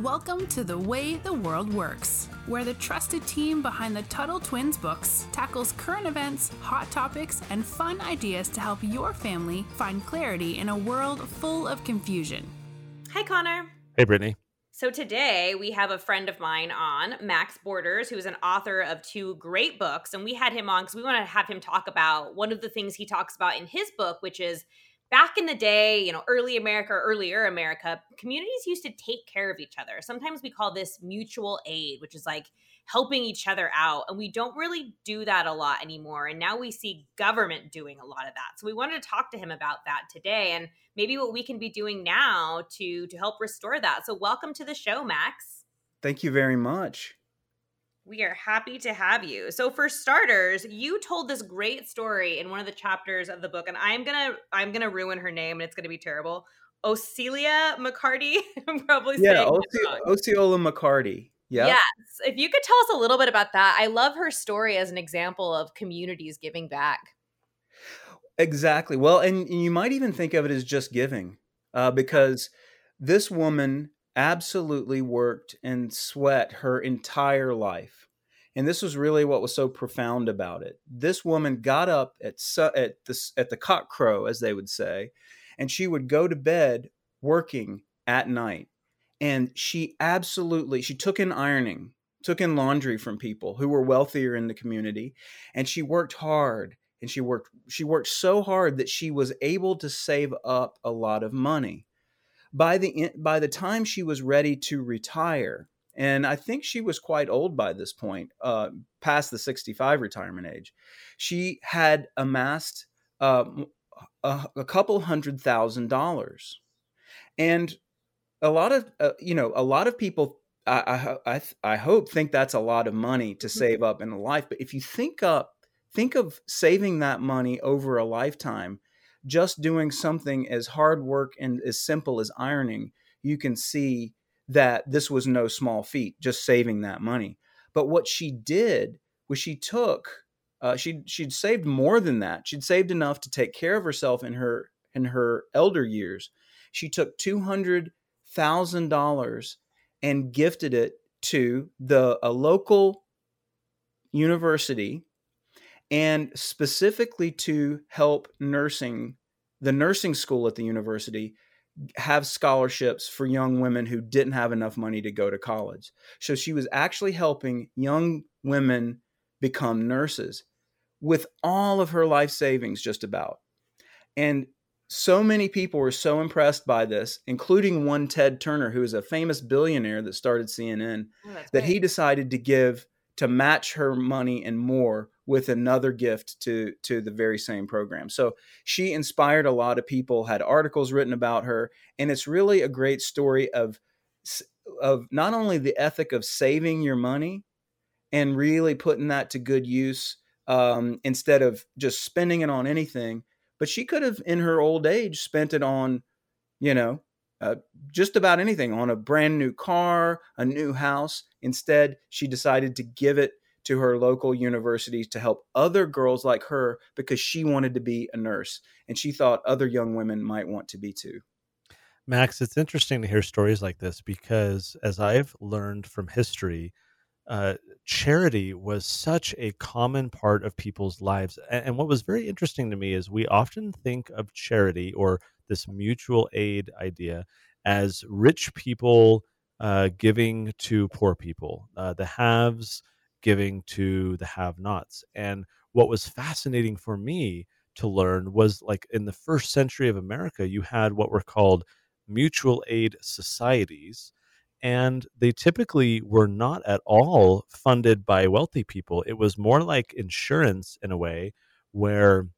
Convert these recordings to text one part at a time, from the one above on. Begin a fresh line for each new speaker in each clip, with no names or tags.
Welcome to The Way the World Works, where the trusted team behind the Tuttle Twins books tackles current events, hot topics, and fun ideas to help your family find clarity in a world full of confusion.
Hi, Connor.
Hey, Brittany.
So today we have a friend of mine on, Max Borders, who is an author of two great books. And we had him on because we want to have him talk about one of the things he talks about in his book, which is back in the day, you know, early America, or earlier America, communities used to take care of each other. Sometimes we call this mutual aid, which is like helping each other out. And we don't really do that a lot anymore. And now we see government doing a lot of that. So we wanted to talk to him about that today and maybe what we can be doing now to to help restore that. So welcome to the show, Max.
Thank you very much.
We are happy to have you. So for starters, you told this great story in one of the chapters of the book and I'm going to I'm going to ruin her name and it's going to be terrible. Ocelia McCarty. I'm probably
yeah,
saying
Oce- Osceola McCarty. Yeah.
Yes. If you could tell us a little bit about that. I love her story as an example of communities giving back.
Exactly. Well, and you might even think of it as just giving, uh, because this woman absolutely worked and sweat her entire life. And this was really what was so profound about it. This woman got up at su- at the at the cock crow, as they would say, and she would go to bed working at night. And she absolutely she took in ironing, took in laundry from people who were wealthier in the community, and she worked hard and she worked she worked so hard that she was able to save up a lot of money by the by the time she was ready to retire and i think she was quite old by this point uh, past the 65 retirement age she had amassed uh, a, a, couple hundred thousand dollars and a lot of uh, you know a lot of people I, I, I, I hope think that's a lot of money to mm-hmm. save up in a life but if you think up think of saving that money over a lifetime just doing something as hard work and as simple as ironing you can see that this was no small feat just saving that money. But what she did was she took uh, she she'd saved more than that. She'd saved enough to take care of herself in her in her elder years. She took $200000 and gifted it to the a local university and specifically to help nursing, the nursing school at the university have scholarships for young women who didn't have enough money to go to college. So she was actually helping young women become nurses with all of her life savings, just about. And so many people were so impressed by this, including one Ted Turner, who is a famous billionaire that started CNN, oh, that great. he decided to give to match her money and more with another gift to to the very same program. So she inspired a lot of people, had articles written about her, and it's really a great story of of not only the ethic of saving your money and really putting that to good use um, instead of just spending it on anything, but she could have in her old age spent it on, you know, uh, just about anything on a brand new car, a new house. Instead, she decided to give it to her local universities to help other girls like her because she wanted to be a nurse and she thought other young women might want to be too.
Max, it's interesting to hear stories like this because as I've learned from history, uh, charity was such a common part of people's lives. And, and, what was very interesting to me is we often think of charity or this mutual aid idea as rich people uh, giving to poor people, uh, the haves giving to the have nots. And what was fascinating for me to learn was like in the first century of America, you had what were called mutual aid societies. And they typically were not at all funded by wealthy people. It was more like insurance in a way, where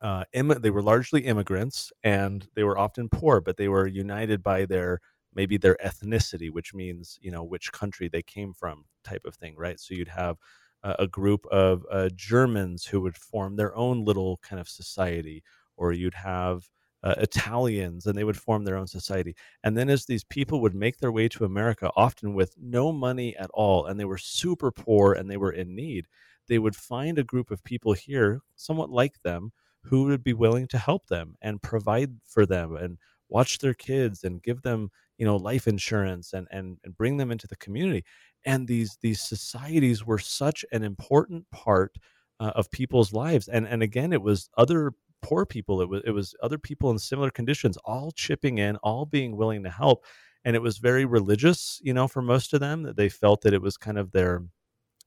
uh, Im- they were largely immigrants and they were often poor, but they were united by their maybe their ethnicity, which means you know which country they came from, type of thing, right? So you'd have uh, a group of uh, Germans who would form their own little kind of society, or you'd have uh, Italians and they would form their own society. And then as these people would make their way to America, often with no money at all, and they were super poor and they were in need, they would find a group of people here, somewhat like them, who would be willing to help them and provide for them and watch their kids and give them you know life insurance and and, and bring them into the community and these these societies were such an important part uh, of people's lives and and again it was other poor people it was it was other people in similar conditions all chipping in all being willing to help and it was very religious you know for most of them that they felt that it was kind of their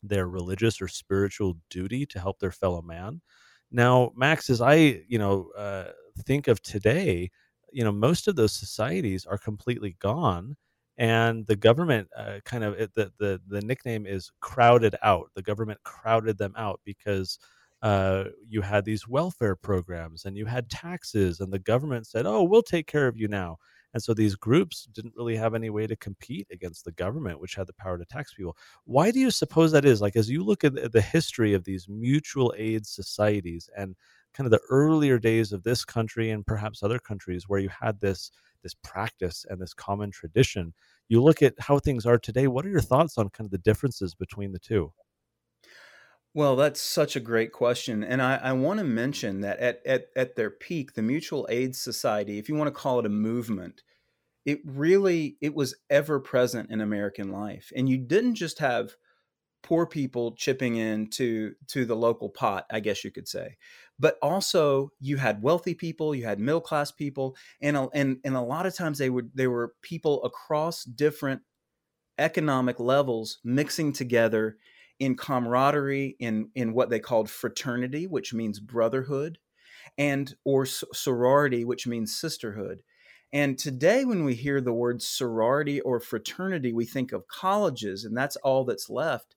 their religious or spiritual duty to help their fellow man. Now max as i you know uh, think of today you know most of those societies are completely gone and the government uh, kind of the, the the nickname is crowded out. The government crowded them out because uh, you had these welfare programs and you had taxes and the government said oh we'll take care of you now. And so these groups didn't really have any way to compete against the government which had the power to tax people. Why do you suppose that is? Like as you look at the history of these mutual aid societies and kind of the earlier days of this country and perhaps other countries where you had this this practice and this common tradition you look at how things are today what are your thoughts on kind of the differences between the two?
Well that's such a great question and i, I want to mention that at, at, at their peak the mutual aid society if you want to call it a movement it really it was ever present in american life and you didn't just have poor people chipping in to to the local pot i guess you could say. But also you had wealthy people you had middle class people and and and a lot of times they would they were people across different economic levels mixing together in camaraderie in in what they called fraternity which means brotherhood and or sorority which means sisterhood. And today, when we hear the word sorority or fraternity, we think of colleges, and that's all that's left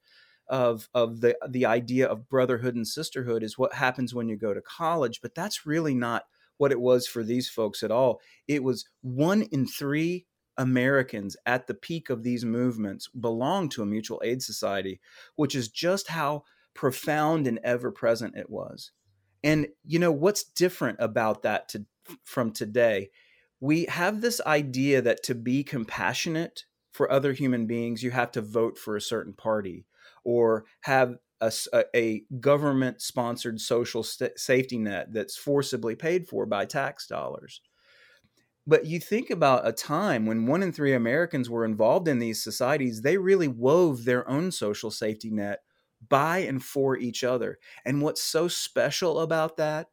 of of the the idea of brotherhood and sisterhood is what happens when you go to college but that's really not what it was for these folks at all. It was one in 3 Americans at the peak of these movements belonged to a mutual aid society which is just how profound and ever present it was. And you know what's different about that to, from today? We have this idea that to be compassionate for other human beings you have to vote for a certain party or have a, a government sponsored social st- safety net that's forcibly paid for by tax dollars. But you think about a time when one in three Americans were involved in these societies, they really wove their own social safety net by and for each other. And what's so special about that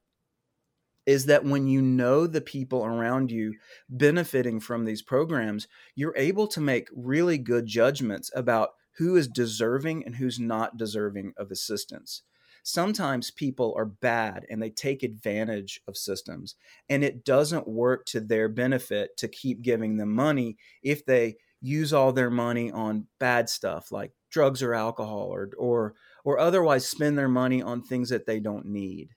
is that when you know the people around you benefiting from these programs, you're able to make really good judgments about who is deserving and who's not deserving of assistance. Sometimes people are bad and they take advantage of systems, and it doesn't work to their benefit to keep giving them money if they use all their money on bad stuff like drugs or alcohol or or or otherwise spend their money on things that they don't need.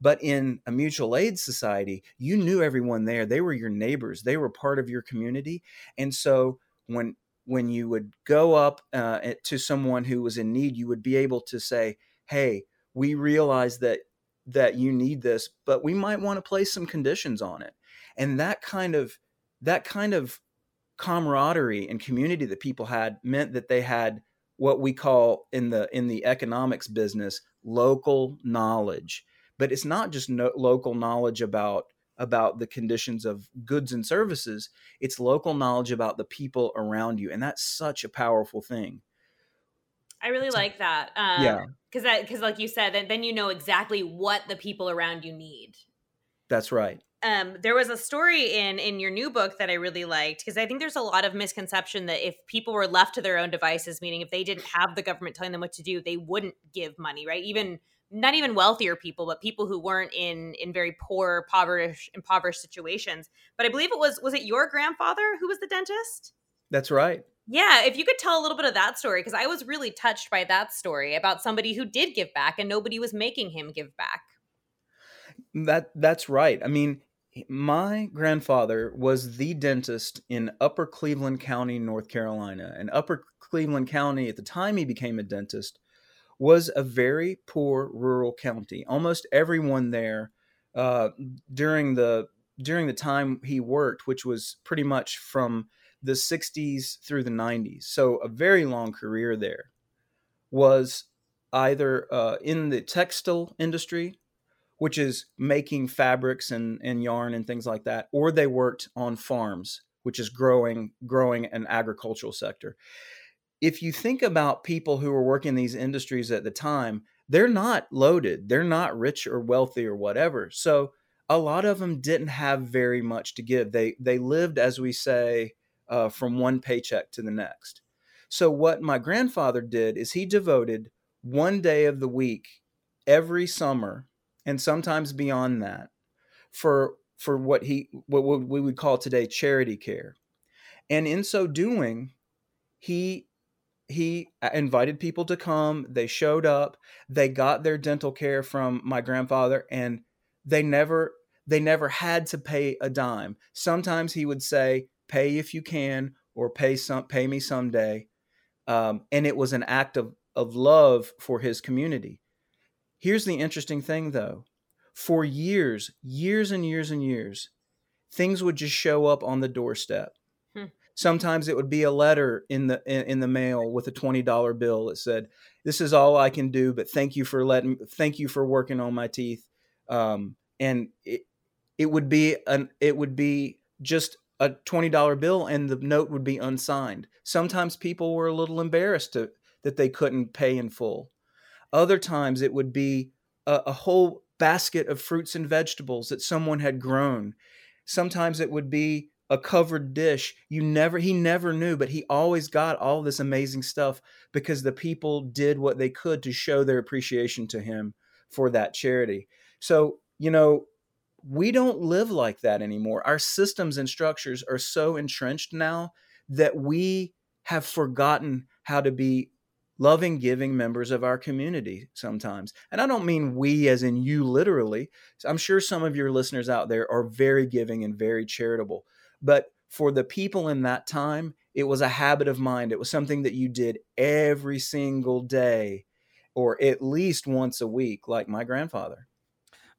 But in a mutual aid society, you knew everyone there. They were your neighbors. They were part of your community. And so when when you would go up uh, to someone who was in need, you would be able to say, "Hey, we realize that that you need this, but we might want to place some conditions on it." And that kind of that kind of camaraderie and community that people had meant that they had what we call in the in the economics business local knowledge. But it's not just no, local knowledge about about the conditions of goods and services it's local knowledge about the people around you and that's such a powerful thing.
I really like that um, yeah because that because like you said then, then you know exactly what the people around you need.
That's right.
Um, there was a story in in your new book that I really liked because I think there's a lot of misconception that if people were left to their own devices, meaning if they didn't have the government telling them what to do, they wouldn't give money, right? Even not even wealthier people, but people who weren't in in very poor, impoverished, impoverished situations. But I believe it was was it your grandfather who was the dentist?
That's right.
Yeah, if you could tell a little bit of that story, because I was really touched by that story about somebody who did give back and nobody was making him give back.
That that's right. I mean, my grandfather was the dentist in Upper Cleveland County, North Carolina, and Upper Cleveland County at the time he became a dentist was a very poor rural county. Almost everyone there uh, during the during the time he worked, which was pretty much from the 60s through the 90s, so a very long career there, was either uh, in the textile industry which is making fabrics and, and yarn and things like that, or they worked on farms, which is growing growing an agricultural sector. If you think about people who were working these industries at the time, they're not loaded, they're not rich or wealthy or whatever. So a lot of them didn't have very much to give. They they lived, as we say, uh, from one paycheck to the next. So what my grandfather did is he devoted one day of the week every summer and sometimes beyond that for for what he what we would call today charity care and in so doing he he invited people to come they showed up they got their dental care from my grandfather and they never they never had to pay a dime sometimes he would say pay if you can or pay some pay me someday um, and it was an act of of love for his community Here's the interesting thing though. For years, years and years and years, things would just show up on the doorstep. Sometimes it would be a letter in the in, in the mail with a $20 bill that said, "This is all I can do, but thank you for letting thank you for working on my teeth." Um, and it it would be an it would be just a $20 bill and the note would be unsigned. Sometimes people were a little embarrassed to, that they couldn't pay in full. Other times it would be a, a whole basket of fruits and vegetables that someone had grown. Sometimes it would be a covered dish. You never he never knew, but he always got all this amazing stuff because the people did what they could to show their appreciation to him for that charity. So, you know, we don't live like that anymore. Our systems and structures are so entrenched now that we have forgotten how to be loving, giving members of our community sometimes. And I don't mean we as in you literally. I'm sure some of your listeners out there are very giving and very charitable. But for the people in that time, it was a habit of mind. It was something that you did every single day or at least once a week, like my grandfather.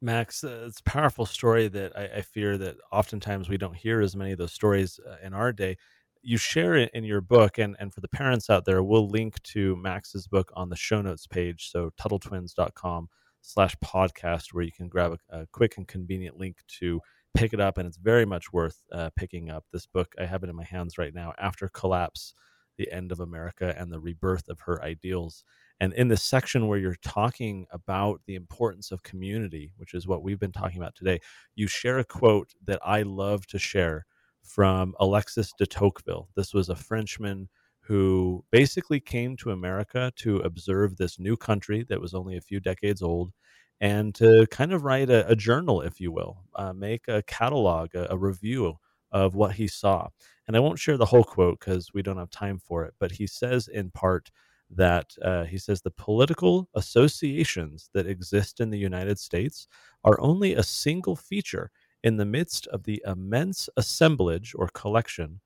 Max, uh, it's a powerful story that I, I, fear that oftentimes we don't hear as many of those stories uh, in our day you share it in your book and and for the parents out there we'll link to max's book on the show notes page so tuttletwins.com slash podcast where you can grab a, a, quick and convenient link to pick it up and it's very much worth uh, picking up this book i have it in my hands right now after collapse the end of america and the rebirth of her ideals and in this section where you're talking about the importance of community which is what we've been talking about today you share a quote that i love to share from Alexis de Tocqueville. This was a Frenchman who basically came to America to observe this new country that was only a few decades old and to kind of write a, a journal, if you will, uh, make a catalog, a, a review of what he saw. And I won't share the whole quote because we don't have time for it, but he says in part that uh, he says the political associations that exist in the United States are only a single feature in the midst of the immense assemblage or collection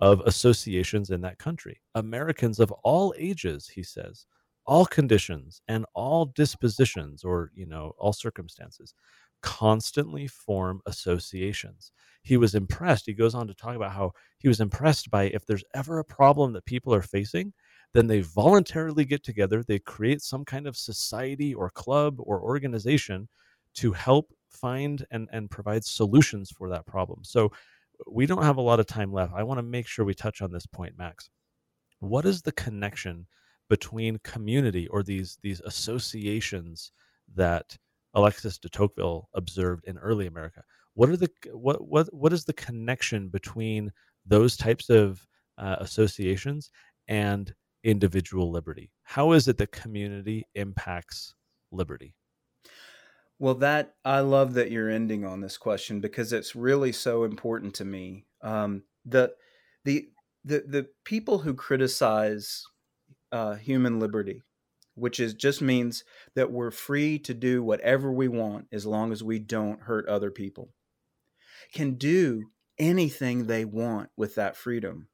of associations in that country. Americans of all ages, he says, all conditions and all dispositions or, you know, all circumstances constantly form associations. He was impressed. He goes on to talk about how he was impressed by if there's ever a problem that people are facing, then they voluntarily get together, they create some kind of society or club or organization to help find and, and provide solutions for that problem. So we don't have a lot of time left. I want to make sure we touch on this point, Max. What is the connection between community or these these associations that Alexis de Tocqueville observed in early America? What are the what what what is the connection between those types of uh, associations and individual liberty? How is it that community impacts liberty?
Well, that I love that you're ending on this question because it's really so important to me. Um, the the the the people who criticize uh, human liberty, which is just means that we're free to do whatever we want as long as we don't hurt other people, can do anything they want with that freedom.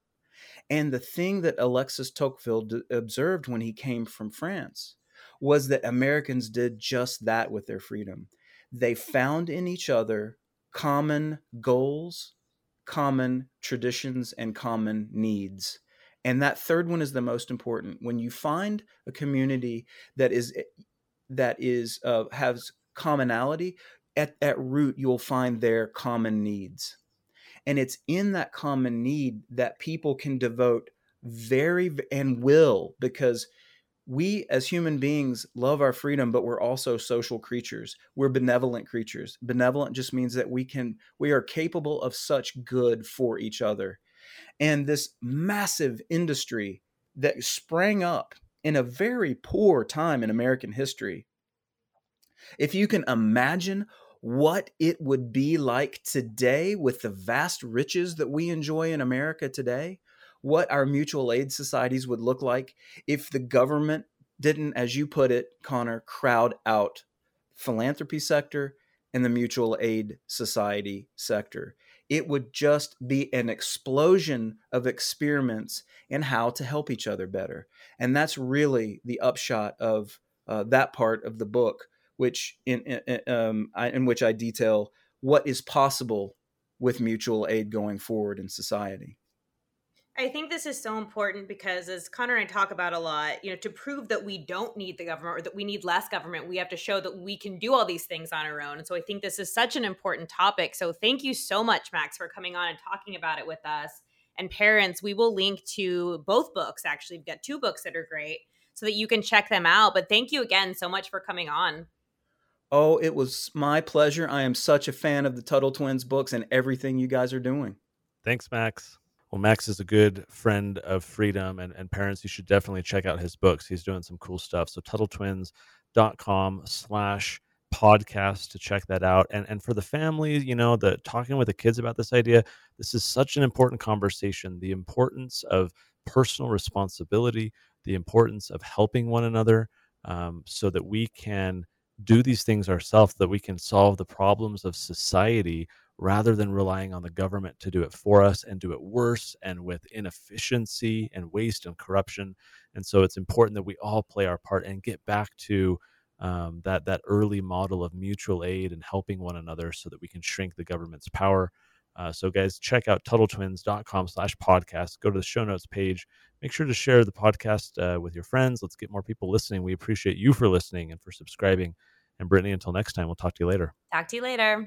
And the thing that Alexis Tocqueville d- observed when he came from France was that Americans did just that with their freedom. They found in each other common goals, common traditions, and common needs. And that third one is the most important. When you find a community that is that is uh, has commonality, at, at root, you'll find their common needs. And it's in that common need that people can devote very and will because we as human beings love our freedom but we're also social creatures we're benevolent creatures benevolent just means that we can we are capable of such good for each other and this massive industry that sprang up in a very poor time in american history if you can imagine what it would be like today with the vast riches that we enjoy in america today what our mutual aid societies would look like if the government didn't, as you put it, Connor, crowd out philanthropy sector and the mutual aid society sector. It would just be an explosion of experiments in how to help each other better. And that's really the upshot of uh, that part of the book, which in, in, um, I, in which I detail what is possible with mutual aid going forward in society.
I think this is so important because, as Connor and I talk about a lot, you know, to prove that we don't need the government or that we need less government, we have to show that we can do all these things on our own. And so I think this is such an important topic. So thank you so much, Max, for coming on and talking about it with us. And parents, we will link to both books. Actually, we've got two books that are great so that you can check them out. But thank you again so much for coming on.
Oh, it was my pleasure. I am such a fan of the Tuttle Twins books and everything you guys are doing.
Thanks, Max. Well, Max is a good friend of freedom, and, and parents, you should definitely check out his books. He's doing some cool stuff. So, TuttleTwins.com slash podcast to check that out. And and for the families, you know, the talking with the kids about this idea, this is such an important conversation. The importance of personal responsibility, the importance of helping one another, um, so that we can do these things ourselves, that we can solve the problems of society rather than relying on the government to do it for us and do it worse and with inefficiency and waste and corruption. And so it's important that we all play our part and get back to um, that that early model of mutual aid and helping one another so that we can shrink the government's power. Uh, so guys, check out TuttleTwins.com slash podcast. Go to the show notes page. Make sure to share the podcast uh, with your friends. Let's get more people listening. We appreciate you for listening and for subscribing. And Brittany, until next time, we'll talk to you later.
Talk to you later.